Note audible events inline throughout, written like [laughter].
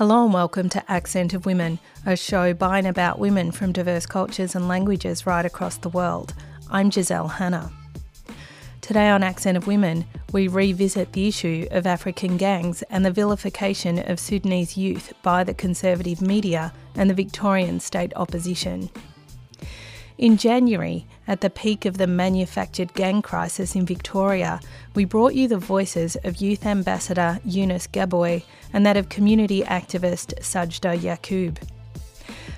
Hello and welcome to Accent of Women, a show by and about women from diverse cultures and languages right across the world. I'm Giselle Hanna. Today on Accent of Women, we revisit the issue of African gangs and the vilification of Sudanese youth by the conservative media and the Victorian state opposition. In January, at the peak of the manufactured gang crisis in Victoria, we brought you the voices of Youth Ambassador Eunice Gaboy and that of community activist Sajda Yaqub.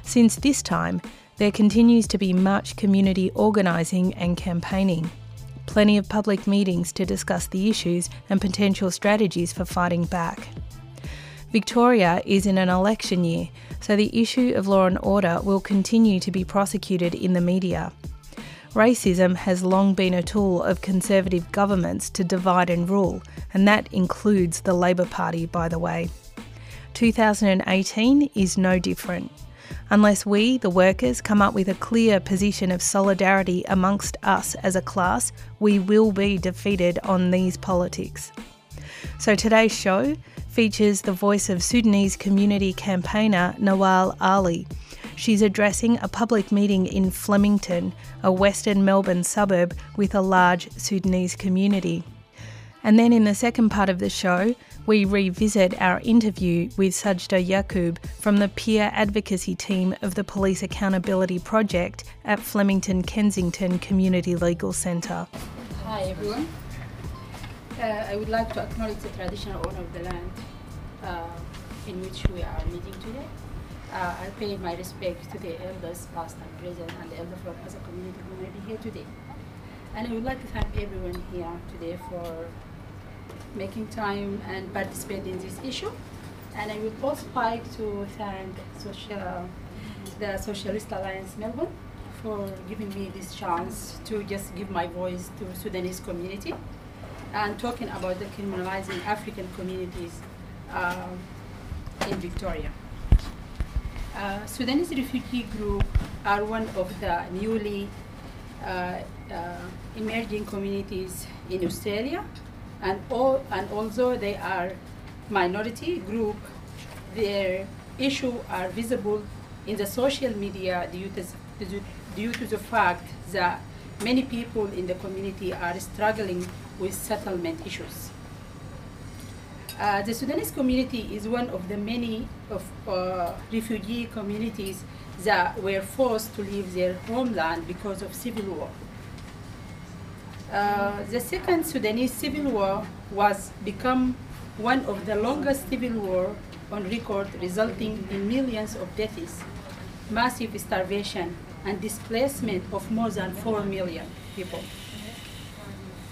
Since this time, there continues to be much community organising and campaigning. Plenty of public meetings to discuss the issues and potential strategies for fighting back. Victoria is in an election year, so the issue of law and order will continue to be prosecuted in the media. Racism has long been a tool of conservative governments to divide and rule, and that includes the Labor Party, by the way. 2018 is no different. Unless we, the workers, come up with a clear position of solidarity amongst us as a class, we will be defeated on these politics. So today's show features the voice of Sudanese community campaigner Nawal Ali. She's addressing a public meeting in Flemington, a western Melbourne suburb with a large Sudanese community. And then in the second part of the show, we revisit our interview with Sajda Yaqub from the peer advocacy team of the Police Accountability Project at Flemington Kensington Community Legal Centre. Hi everyone. Uh, I would like to acknowledge the traditional owner of the land uh, in which we are meeting today. Uh, I pay my respect to the elders, past and present, and the elder from as a community who may be here today. And I would like to thank everyone here today for making time and participating in this issue. And I would also like to thank social, the Socialist Alliance Melbourne for giving me this chance to just give my voice to the Sudanese community and talking about the criminalizing African communities uh, in Victoria. Uh, Sudanese refugee group are one of the newly uh, uh, emerging communities in Australia, and all and although they are minority group, their issue are visible in the social media due to, due to the fact that many people in the community are struggling with settlement issues. Uh, the Sudanese community is one of the many of uh, refugee communities that were forced to leave their homeland because of civil war. Uh, the second Sudanese civil war was become one of the longest civil war on record, resulting in millions of deaths, massive starvation, and displacement of more than 4 million people.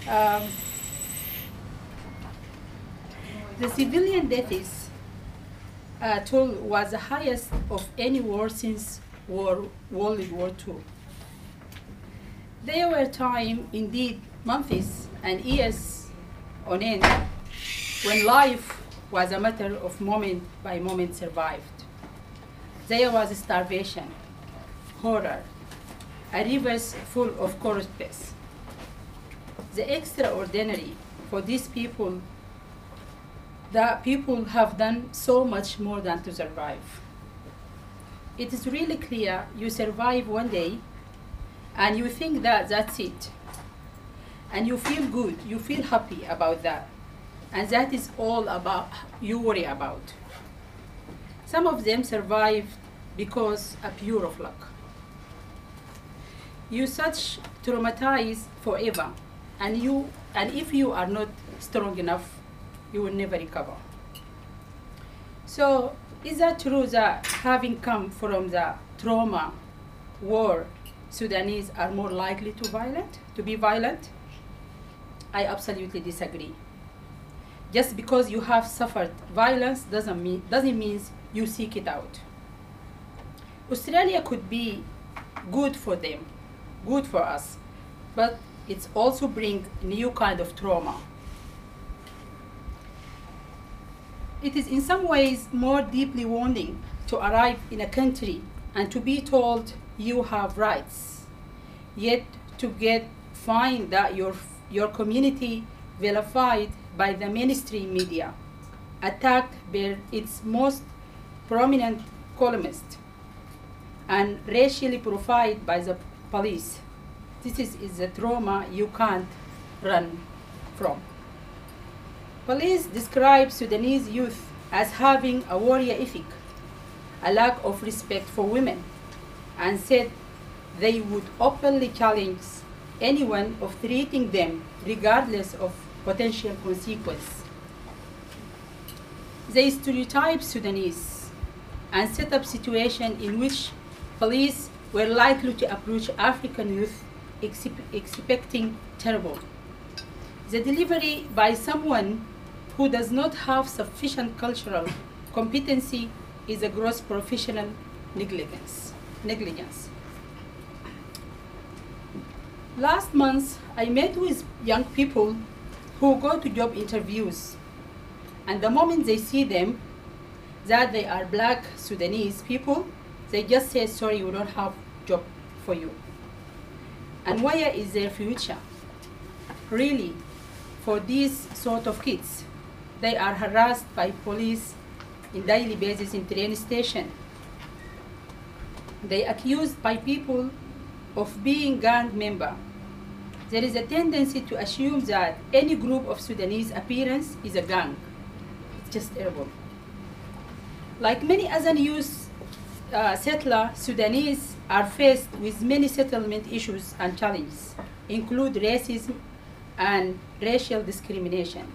Um, the civilian deaths uh, toll was the highest of any war since war, World War II. There were times, indeed months and years on end, when life was a matter of moment by moment survived. There was starvation, horror, a rivers full of corpses. The extraordinary for these people that people have done so much more than to survive. It is really clear you survive one day and you think that that's it. And you feel good, you feel happy about that. And that is all about you worry about. Some of them survived because a pure of luck. You such traumatized forever, and you and if you are not strong enough you will never recover. So is that true that having come from the trauma, war, Sudanese are more likely to violent, to be violent? I absolutely disagree. Just because you have suffered violence doesn't mean doesn't mean you seek it out. Australia could be good for them, good for us, but it's also bring new kind of trauma. It is in some ways more deeply wounding to arrive in a country and to be told you have rights, yet to get find that your, your community vilified by the mainstream media, attacked by its most prominent columnist and racially profiled by the police. This is, is a trauma you can't run from. Police describe Sudanese youth as having a warrior ethic, a lack of respect for women, and said they would openly challenge anyone of treating them regardless of potential consequence. They stereotype Sudanese and set up situation in which police were likely to approach African youth expecting terrible. The delivery by someone who does not have sufficient cultural competency is a gross professional negligence. negligence. Last month, I met with young people who go to job interviews, and the moment they see them, that they are black Sudanese people, they just say, sorry, we don't have job for you. And where is their future? Really, for these sort of kids, they are harassed by police in daily basis in train station. They accused by people of being gang member. There is a tendency to assume that any group of Sudanese appearance is a gang. It's just terrible. Like many other youth uh, settler Sudanese are faced with many settlement issues and challenges, include racism and racial discrimination,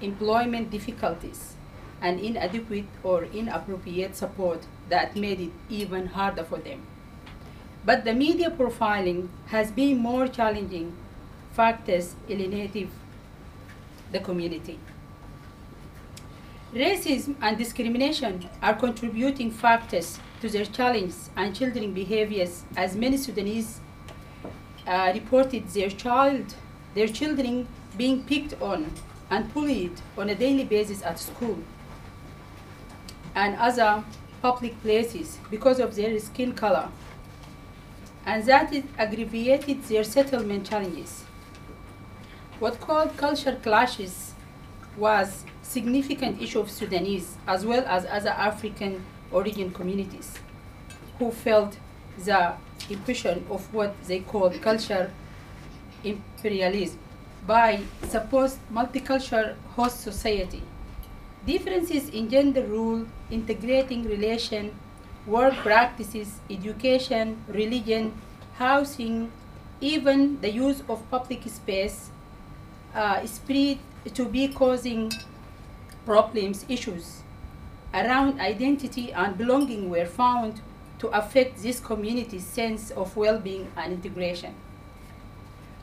employment difficulties, and inadequate or inappropriate support that made it even harder for them. But the media profiling has been more challenging factors alienative the community. Racism and discrimination are contributing factors to their challenge and children behaviors as many Sudanese uh, reported their child, their children being picked on and bullied on a daily basis at school and other public places because of their skin color. And that aggravated their settlement challenges. What called culture clashes was significant issue of Sudanese as well as other African origin communities who felt the impression of what they call culture imperialism by supposed multicultural host society. Differences in gender rule, integrating relation, work practices, education, religion, housing, even the use of public space uh, spread to be causing problems, issues around identity and belonging were found to affect this community's sense of well-being and integration.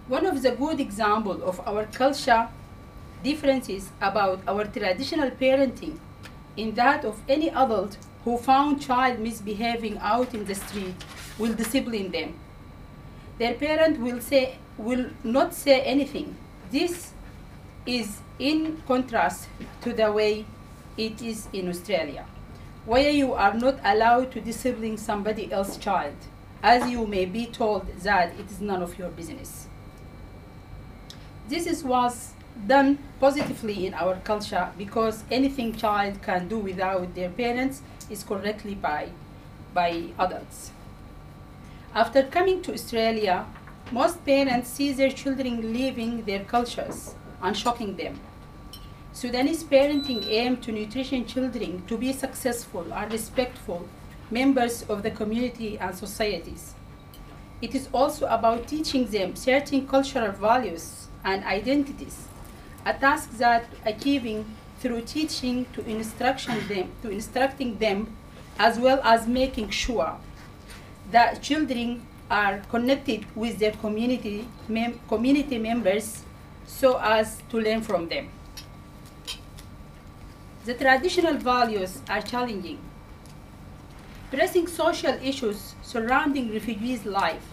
One of the good examples of our culture differences about our traditional parenting in that of any adult who found child misbehaving out in the street will discipline them. Their parent will say will not say anything. This is in contrast to the way it is in Australia, where you are not allowed to discipline somebody else's child, as you may be told that it is none of your business. This is, was done positively in our culture because anything child can do without their parents is correctly by, by adults. After coming to Australia, most parents see their children leaving their cultures and shocking them. Sudanese parenting aim to nutrition children to be successful and respectful members of the community and societies. It is also about teaching them certain cultural values and identities, a task that achieving through teaching to instruction them to instructing them as well as making sure that children are connected with their community mem community members so as to learn from them. The traditional values are challenging. Pressing social issues surrounding refugees' life.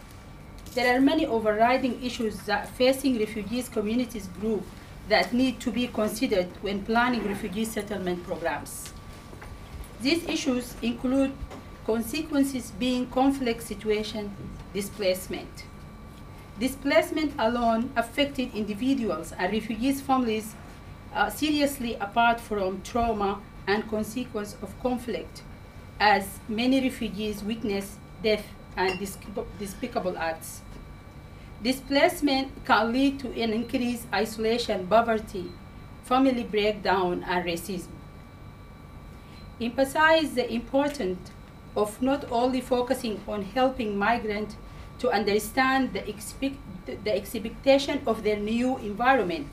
There are many overriding issues that facing refugees communities group that need to be considered when planning refugee settlement programs. These issues include consequences being conflict situation, displacement. Displacement alone affected individuals and refugees' families uh, seriously apart from trauma and consequence of conflict, as many refugees witness death and despicable acts. Displacement can lead to an increased isolation, poverty, family breakdown, and racism. Emphasize the importance of not only focusing on helping migrants to understand the, expect, the expectation of their new environment,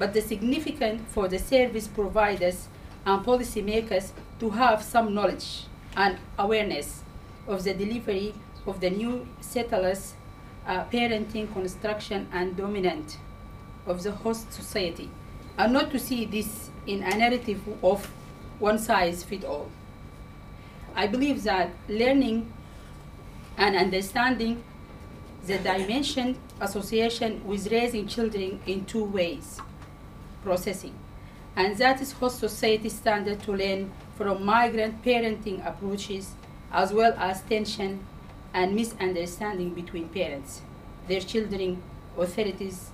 but the significant for the service providers and policymakers to have some knowledge and awareness of the delivery of the new settlers, uh, parenting, construction, and dominant of the host society, and not to see this in a narrative of one size fit all. I believe that learning and understanding the dimension association with raising children in two ways processing. And that is host society standard to learn from migrant parenting approaches as well as tension and misunderstanding between parents. Their children authorities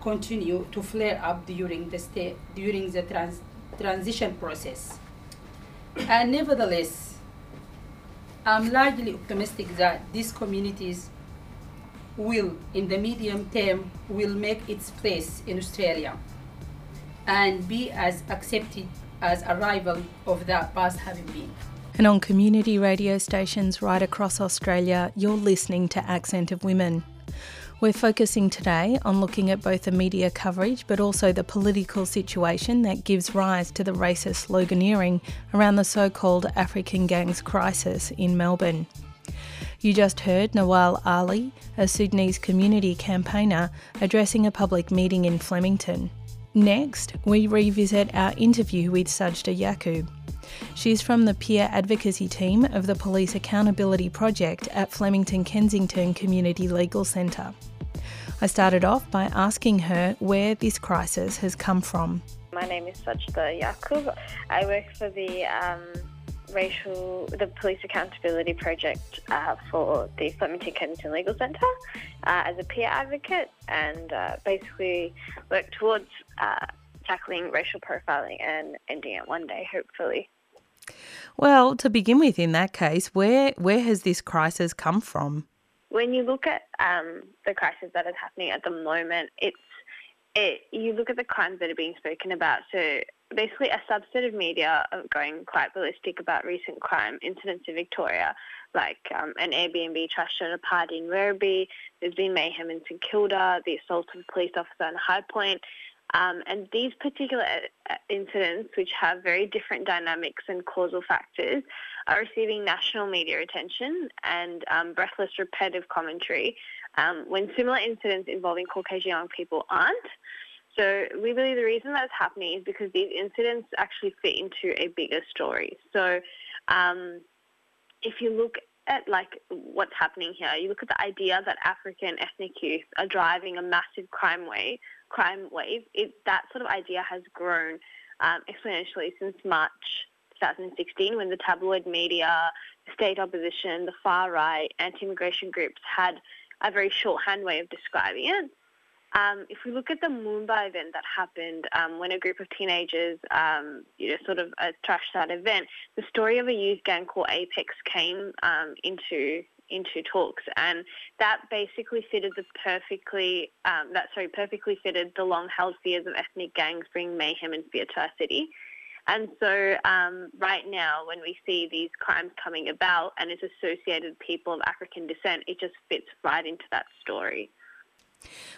continue to flare up during the stay, during the trans, transition process. And nevertheless I'm largely optimistic that these communities will, in the medium term, will make its place in Australia and be as accepted as a rival of the past having been. And on community radio stations right across Australia, you're listening to Accent of Women. We're focusing today on looking at both the media coverage but also the political situation that gives rise to the racist sloganeering around the so called African gangs crisis in Melbourne. You just heard Nawal Ali, a Sudanese community campaigner, addressing a public meeting in Flemington. Next, we revisit our interview with Sajda Yaqub. She's from the peer advocacy team of the Police Accountability Project at Flemington Kensington Community Legal Centre. I started off by asking her where this crisis has come from. My name is Sajda Yaqub. I work for the um, racial, the Police Accountability Project uh, for the Flemington Kensington Legal Centre uh, as a peer advocate and uh, basically work towards uh, tackling racial profiling and ending it one day, hopefully. Well, to begin with, in that case, where where has this crisis come from? when you look at um, the crisis that is happening at the moment, it's it, you look at the crimes that are being spoken about. So basically, a subset of media are going quite ballistic about recent crime incidents in Victoria, like um, an Airbnb trash at a party in Werribee. There's been mayhem in St Kilda, the assault of a police officer in High Point. Um, and these particular uh, incidents, which have very different dynamics and causal factors, are receiving national media attention and um, breathless, repetitive commentary um, when similar incidents involving Caucasian young people aren't. So we believe the reason that's happening is because these incidents actually fit into a bigger story. So um, if you look at like what's happening here, you look at the idea that African ethnic youth are driving a massive crime wave. Crime wave. It, that sort of idea has grown um, exponentially since March 2016 when the tabloid media, the state opposition, the far right, anti-immigration groups had a very shorthand way of describing it. Um, if we look at the Moomba event that happened um, when a group of teenagers, um, you know, sort of trashed that event, the story of a youth gang called Apex came um, into into talks, and that basically fitted the perfectly um, that sorry perfectly fitted the long held fears of ethnic gangs bringing mayhem and fear to our city. And so, um, right now, when we see these crimes coming about and it's associated people of African descent, it just fits right into that story.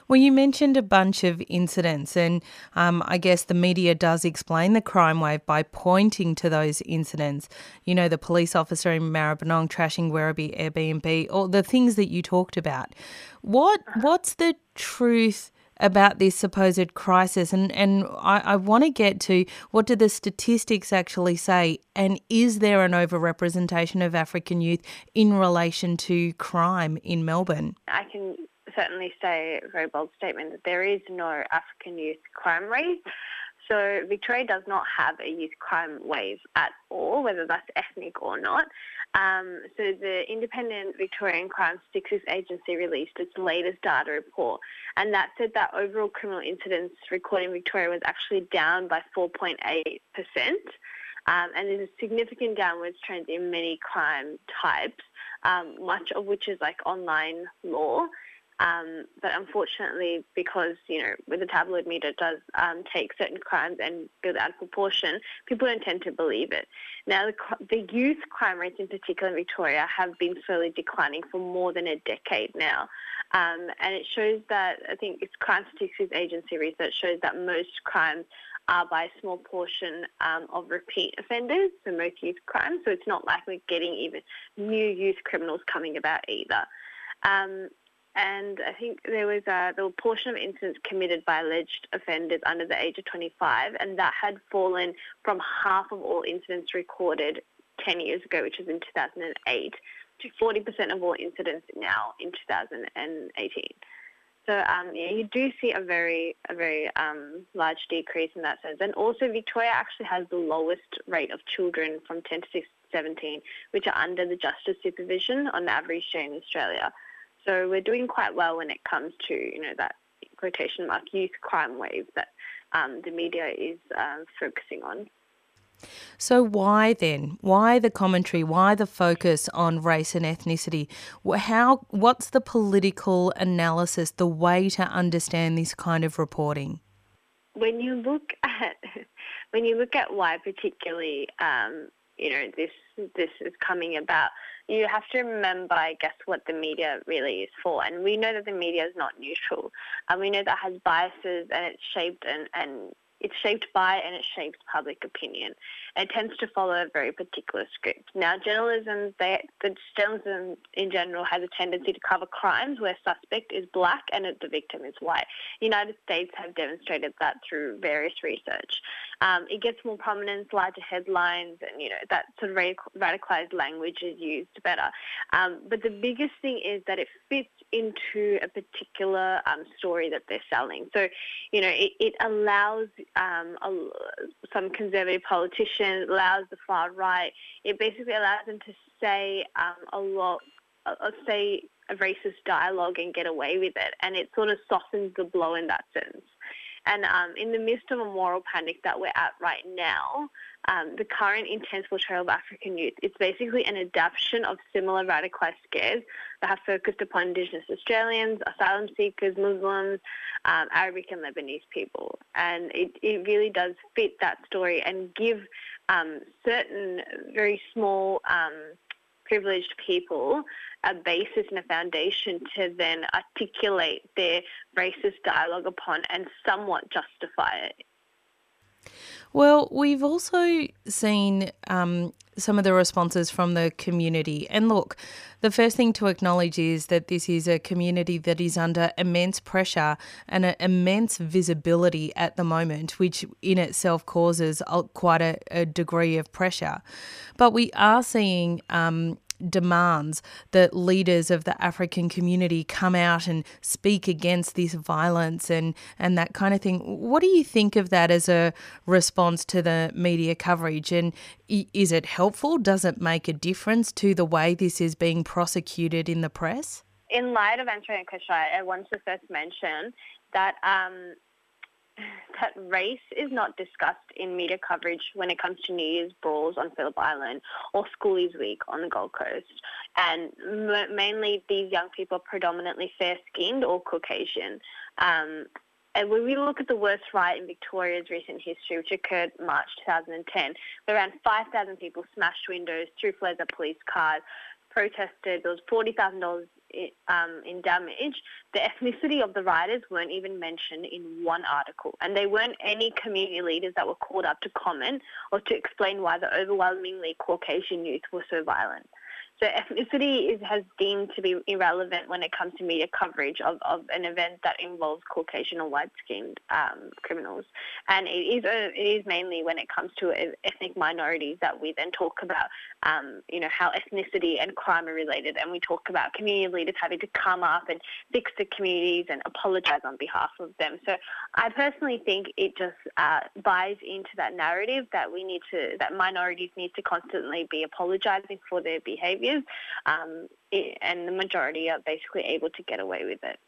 Well, you mentioned a bunch of incidents, and um, I guess the media does explain the crime wave by pointing to those incidents. You know, the police officer in Maribyrnong trashing Werribee Airbnb, or the things that you talked about. What What's the truth about this supposed crisis. And, and I, I want to get to what do the statistics actually say? And is there an overrepresentation of African youth in relation to crime in Melbourne? I can certainly say a very bold statement that there is no African youth crime rate. So Victoria does not have a youth crime wave at all, whether that's ethnic or not. Um, so the Independent Victorian Crime Statistics Agency released its latest data report, and that said that overall criminal incidents recorded in Victoria was actually down by 4.8 percent. Um, and there's a significant downwards trend in many crime types, um, much of which is like online law. Um, but unfortunately, because you know, with the tabloid media, it does um, take certain crimes and build out of proportion. People don't tend to believe it. Now, the, the youth crime rates, in particular in Victoria, have been slowly declining for more than a decade now, um, and it shows that I think it's Crime Statistics Agency research shows that most crimes are by a small portion um, of repeat offenders, so most youth crimes. So it's not like we're getting even new youth criminals coming about either. Um, and I think there was a, there were a portion of incidents committed by alleged offenders under the age of 25, and that had fallen from half of all incidents recorded 10 years ago, which was in 2008, to 40% of all incidents now in 2018. So um, yeah, you do see a very a very um, large decrease in that sense, and also Victoria actually has the lowest rate of children from 10 to 17, which are under the justice supervision on average in Australia. So we're doing quite well when it comes to you know that quotation mark youth crime wave that um, the media is uh, focusing on. So why then? Why the commentary? Why the focus on race and ethnicity? How? What's the political analysis? The way to understand this kind of reporting? When you look [laughs] at when you look at why particularly um, you know this this is coming about, you have to remember, I guess, what the media really is for. And we know that the media is not neutral. And we know that has biases and it's shaped and, and it's shaped by and it shapes public opinion. It tends to follow a very particular script. Now, journalism, they, the journalism in general has a tendency to cover crimes where suspect is black and the victim is white. The United States have demonstrated that through various research. Um, it gets more prominence, larger headlines, and you know that sort of radicalized language is used better. Um, but the biggest thing is that it fits into a particular um, story that they're selling. So, you know, it, it allows um, a, some conservative politicians, allows the far right. It basically allows them to say um, a lot, uh, say a racist dialogue and get away with it, and it sort of softens the blow in that sense. And um, in the midst of a moral panic that we're at right now, um, the current intense portrayal of African youth, it's basically an adaptation of similar radicalised scares that have focused upon Indigenous Australians, asylum seekers, Muslims, um, Arabic and Lebanese people. And it, it really does fit that story and give um, certain very small um, privileged people a basis and a foundation to then articulate their racist dialogue upon and somewhat justify it. Well, we've also seen um, some of the responses from the community. And look, the first thing to acknowledge is that this is a community that is under immense pressure and an immense visibility at the moment, which in itself causes quite a, a degree of pressure. But we are seeing um, demands that leaders of the African community come out and speak against this violence and, and that kind of thing. What do you think of that as a response to the media coverage? And is it helpful? Does it make a difference to the way this is being prosecuted in the press? In light of answering the question, I want to first mention that um, [laughs] that race is not discussed in media coverage when it comes to New Year's brawls on Phillip Island or Schoolies Week on the Gold Coast. And m- mainly these young people are predominantly fair skinned or Caucasian. Um, and when we look at the worst riot in Victoria's recent history, which occurred March 2010, where around 5,000 people smashed windows, threw flares at police cars, protested. There was $40,000 um, in damage, the ethnicity of the rioters weren't even mentioned in one article, and there weren't any community leaders that were called up to comment or to explain why the overwhelmingly Caucasian youth were so violent. So ethnicity is, has deemed to be irrelevant when it comes to media coverage of, of an event that involves Caucasian or white-skinned um, criminals. And it is, a, it is mainly when it comes to ethnic minorities that we then talk about, um, you know, how ethnicity and crime are related. And we talk about community leaders having to come up and fix the communities and apologise on behalf of them. So I personally think it just uh, buys into that narrative that we need to, that minorities need to constantly be apologising for their behaviour um, and the majority are basically able to get away with it.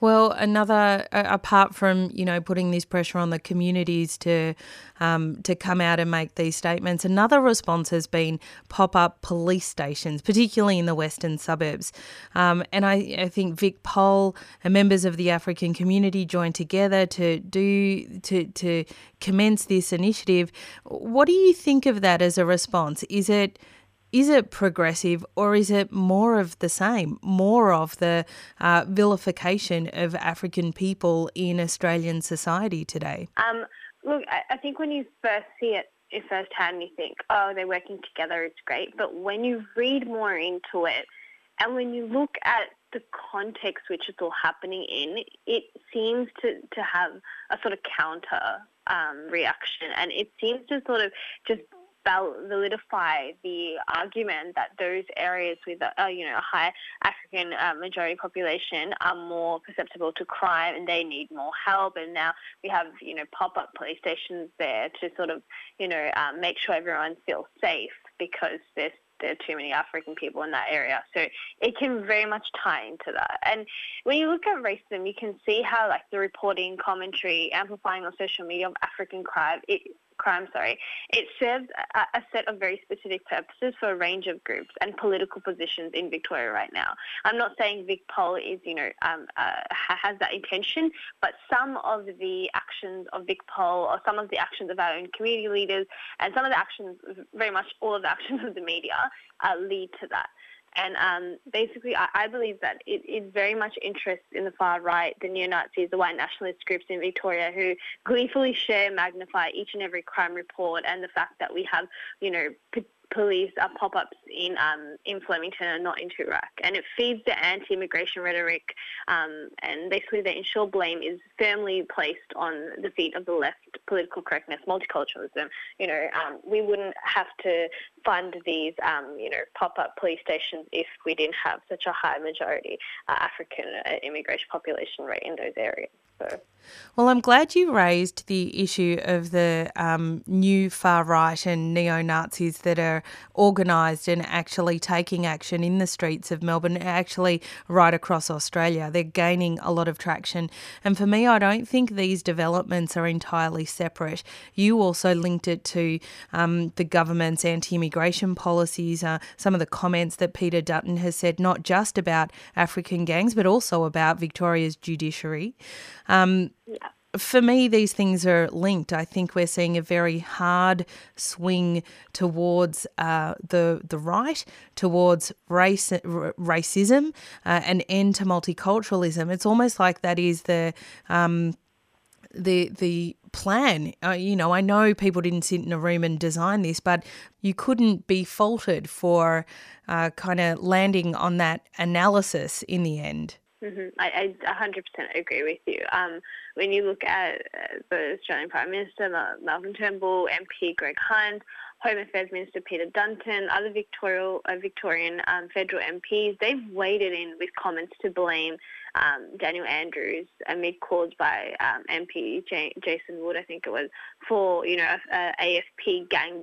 Well, another apart from you know putting this pressure on the communities to um, to come out and make these statements, another response has been pop up police stations, particularly in the western suburbs. Um, and I, I, think Vic Pol and members of the African community joined together to do to to commence this initiative. What do you think of that as a response? Is it is it progressive or is it more of the same, more of the uh, vilification of African people in Australian society today? Um, look, I, I think when you first see it firsthand, you think, oh, they're working together, it's great. But when you read more into it, and when you look at the context which it's all happening in, it seems to, to have a sort of counter um, reaction, and it seems to sort of just validify the argument that those areas with a, uh, you know a high African uh, majority population are more susceptible to crime and they need more help. And now we have you know pop up police stations there to sort of you know um, make sure everyone feels safe because there's there are too many African people in that area. So it can very much tie into that. And when you look at racism, you can see how like the reporting, commentary, amplifying on social media of African crime, it crime, sorry, it serves a, a, set of very specific purposes for a range of groups and political positions in Victoria right now. I'm not saying Vic Pol is, you know, um, uh, has that intention, but some of the actions of Vic Pol or some of the actions of our own community leaders and some of the actions, very much all of the actions [laughs] of the media, uh, lead to that. And um, basically, I, I, believe that it is very much interest in the far right, the neo Nazis, the white nationalist groups in Victoria who gleefully share, magnify each and every crime report and the fact that we have, you know, police are pop-ups in um, in Flemington and not in Toorak, and it feeds the anti-immigration rhetoric. Um, and basically, the ensure blame is firmly placed on the feet of the left, political correctness, multiculturalism. You know, um, we wouldn't have to fund these, um, you know, pop-up police stations if we didn't have such a high majority uh, African uh, immigration population rate in those areas. So. Well, I'm glad you raised the issue of the um, new far right and neo Nazis that are organised and actually taking action in the streets of Melbourne, actually right across Australia. They're gaining a lot of traction. And for me, I don't think these developments are entirely separate. You also linked it to um, the government's anti immigration policies, uh, some of the comments that Peter Dutton has said, not just about African gangs, but also about Victoria's judiciary. Um, For me, these things are linked. I think we're seeing a very hard swing towards uh, the the right, towards race r- racism, uh, an end to multiculturalism. It's almost like that is the um, the the plan. Uh, you know, I know people didn't sit in a room and design this, but you couldn't be faulted for uh, kind of landing on that analysis in the end. Mm-hmm. I, I 100% agree with you. Um, when you look at uh, the Australian Prime Minister, Malcolm Turnbull, MP Greg Hunt, Home Affairs Minister Peter Dutton, other Victorial, uh, Victorian um, federal MPs, they've waded in with comments to blame um, Daniel Andrews amid calls by um, MP J- Jason Wood, I think it was, for you know a, a AFP gang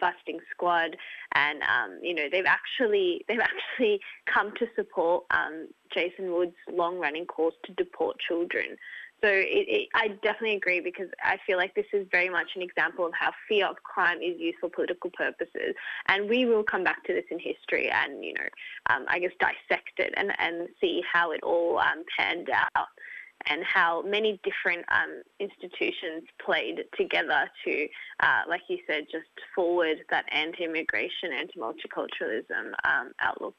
busting squad, and um, you know they've actually they've actually come to support um, Jason Wood's long-running calls to deport children. So it, it, I definitely agree because I feel like this is very much an example of how fear of crime is used for political purposes, and we will come back to this in history and you know um, I guess dissect it and and see how it all um, panned out and how many different um, institutions played together to, uh, like you said, just forward that anti-immigration, anti-multiculturalism um, outlook.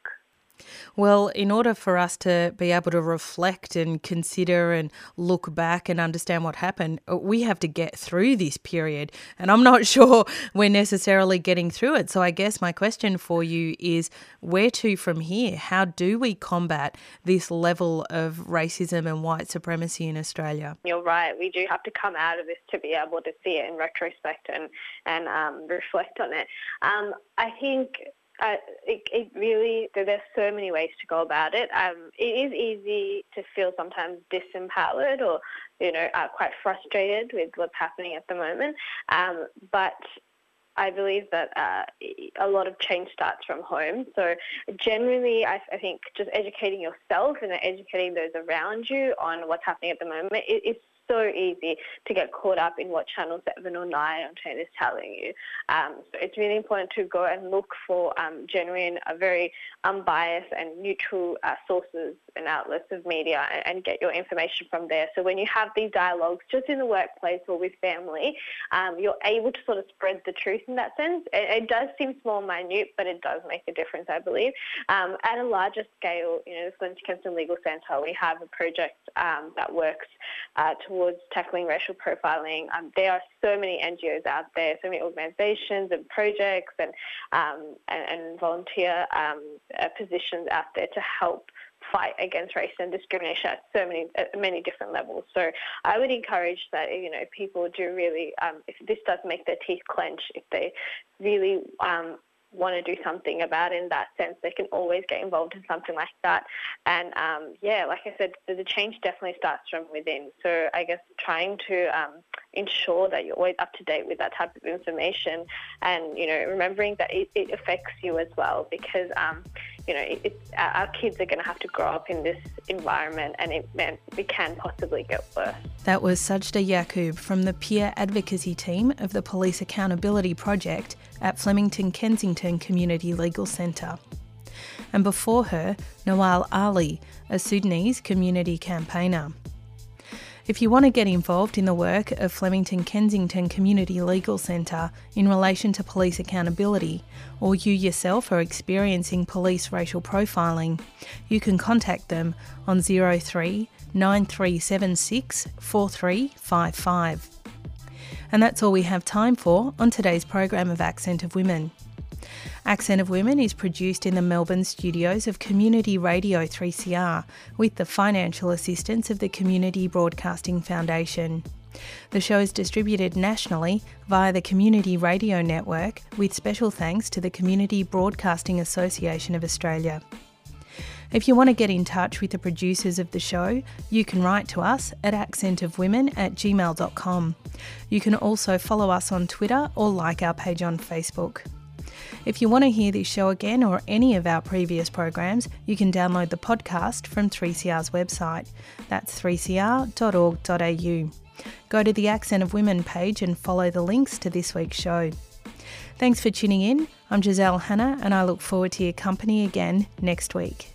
Well, in order for us to be able to reflect and consider and look back and understand what happened, uh, we have to get through this period. And I'm not [laughs] sure we're necessarily getting through it. So I guess my question for you is where to from here? How do we combat this level of racism and white supremacy in Australia? You're right. We do have to come out of this to be able to see it in retrospect and, and um, reflect on it. Um, I think uh, it, it, really there's so many ways to go about it. Um, it is easy to feel sometimes disempowered or you know uh, quite frustrated with what's happening at the moment. Um, but I believe that uh, a lot of change starts from home. So generally, I, I, think just educating yourself and educating those around you on what's happening at the moment is so easy to get caught up in what Channel 7 or 9 on 10 is telling you. Um, so it's really important to go and look for um, genuine, uh, very unbiased and neutral uh, sources and outlets of media and, and, get your information from there. So when you have these dialogues just in the workplace or with family, um, you're able to sort of spread the truth in that sense. It, it, does seem small and minute, but it does make a difference, I believe. Um, at a larger scale, you know, the Flemington Kensington Legal Centre, we have a project um, that works uh, towards tackling racial profiling. Um, there are so many NGOs out there, so many organisations and projects and um, and, and, volunteer um, uh, positions out there to help fight against race and discrimination at so many at many different levels. So I would encourage that you know people do really um, if this does make their teeth clench, if they really um, want to do something about in that sense, they can always get involved in something like that. And um, yeah, like I said, the, change definitely starts from within. So I guess trying to um, ensure that you're always up to date with that type of information, and you know, remembering that it, it affects you as well, because um, you know, our kids are going to have to grow up in this environment, and it, it can possibly get worse. That was Sajda Yaqub from the peer advocacy team of the Police Accountability Project at Flemington Kensington Community Legal Centre. And before her, Nawal Ali, a Sudanese community campaigner. If you want to get involved in the work of Flemington Kensington Community Legal Centre in relation to police accountability, or you yourself are experiencing police racial profiling, you can contact them on 03 9376 4355. And that's all we have time for on today's program of Accent of Women. Accent of Women is produced in the Melbourne studios of Community Radio 3CR with the financial assistance of the Community Broadcasting Foundation. The show is distributed nationally via the Community Radio Network with special thanks to the Community Broadcasting Association of Australia. If you want to get in touch with the producers of the show, you can write to us at accentofwomen at gmail.com. You can also follow us on Twitter or like our page on Facebook. If you want to hear this show again or any of our previous programs, you can download the podcast from 3CR's website. That's 3cr.org.au. Go to the Accent of Women page and follow the links to this week's show. Thanks for tuning in. I'm Giselle Hanna, and I look forward to your company again next week.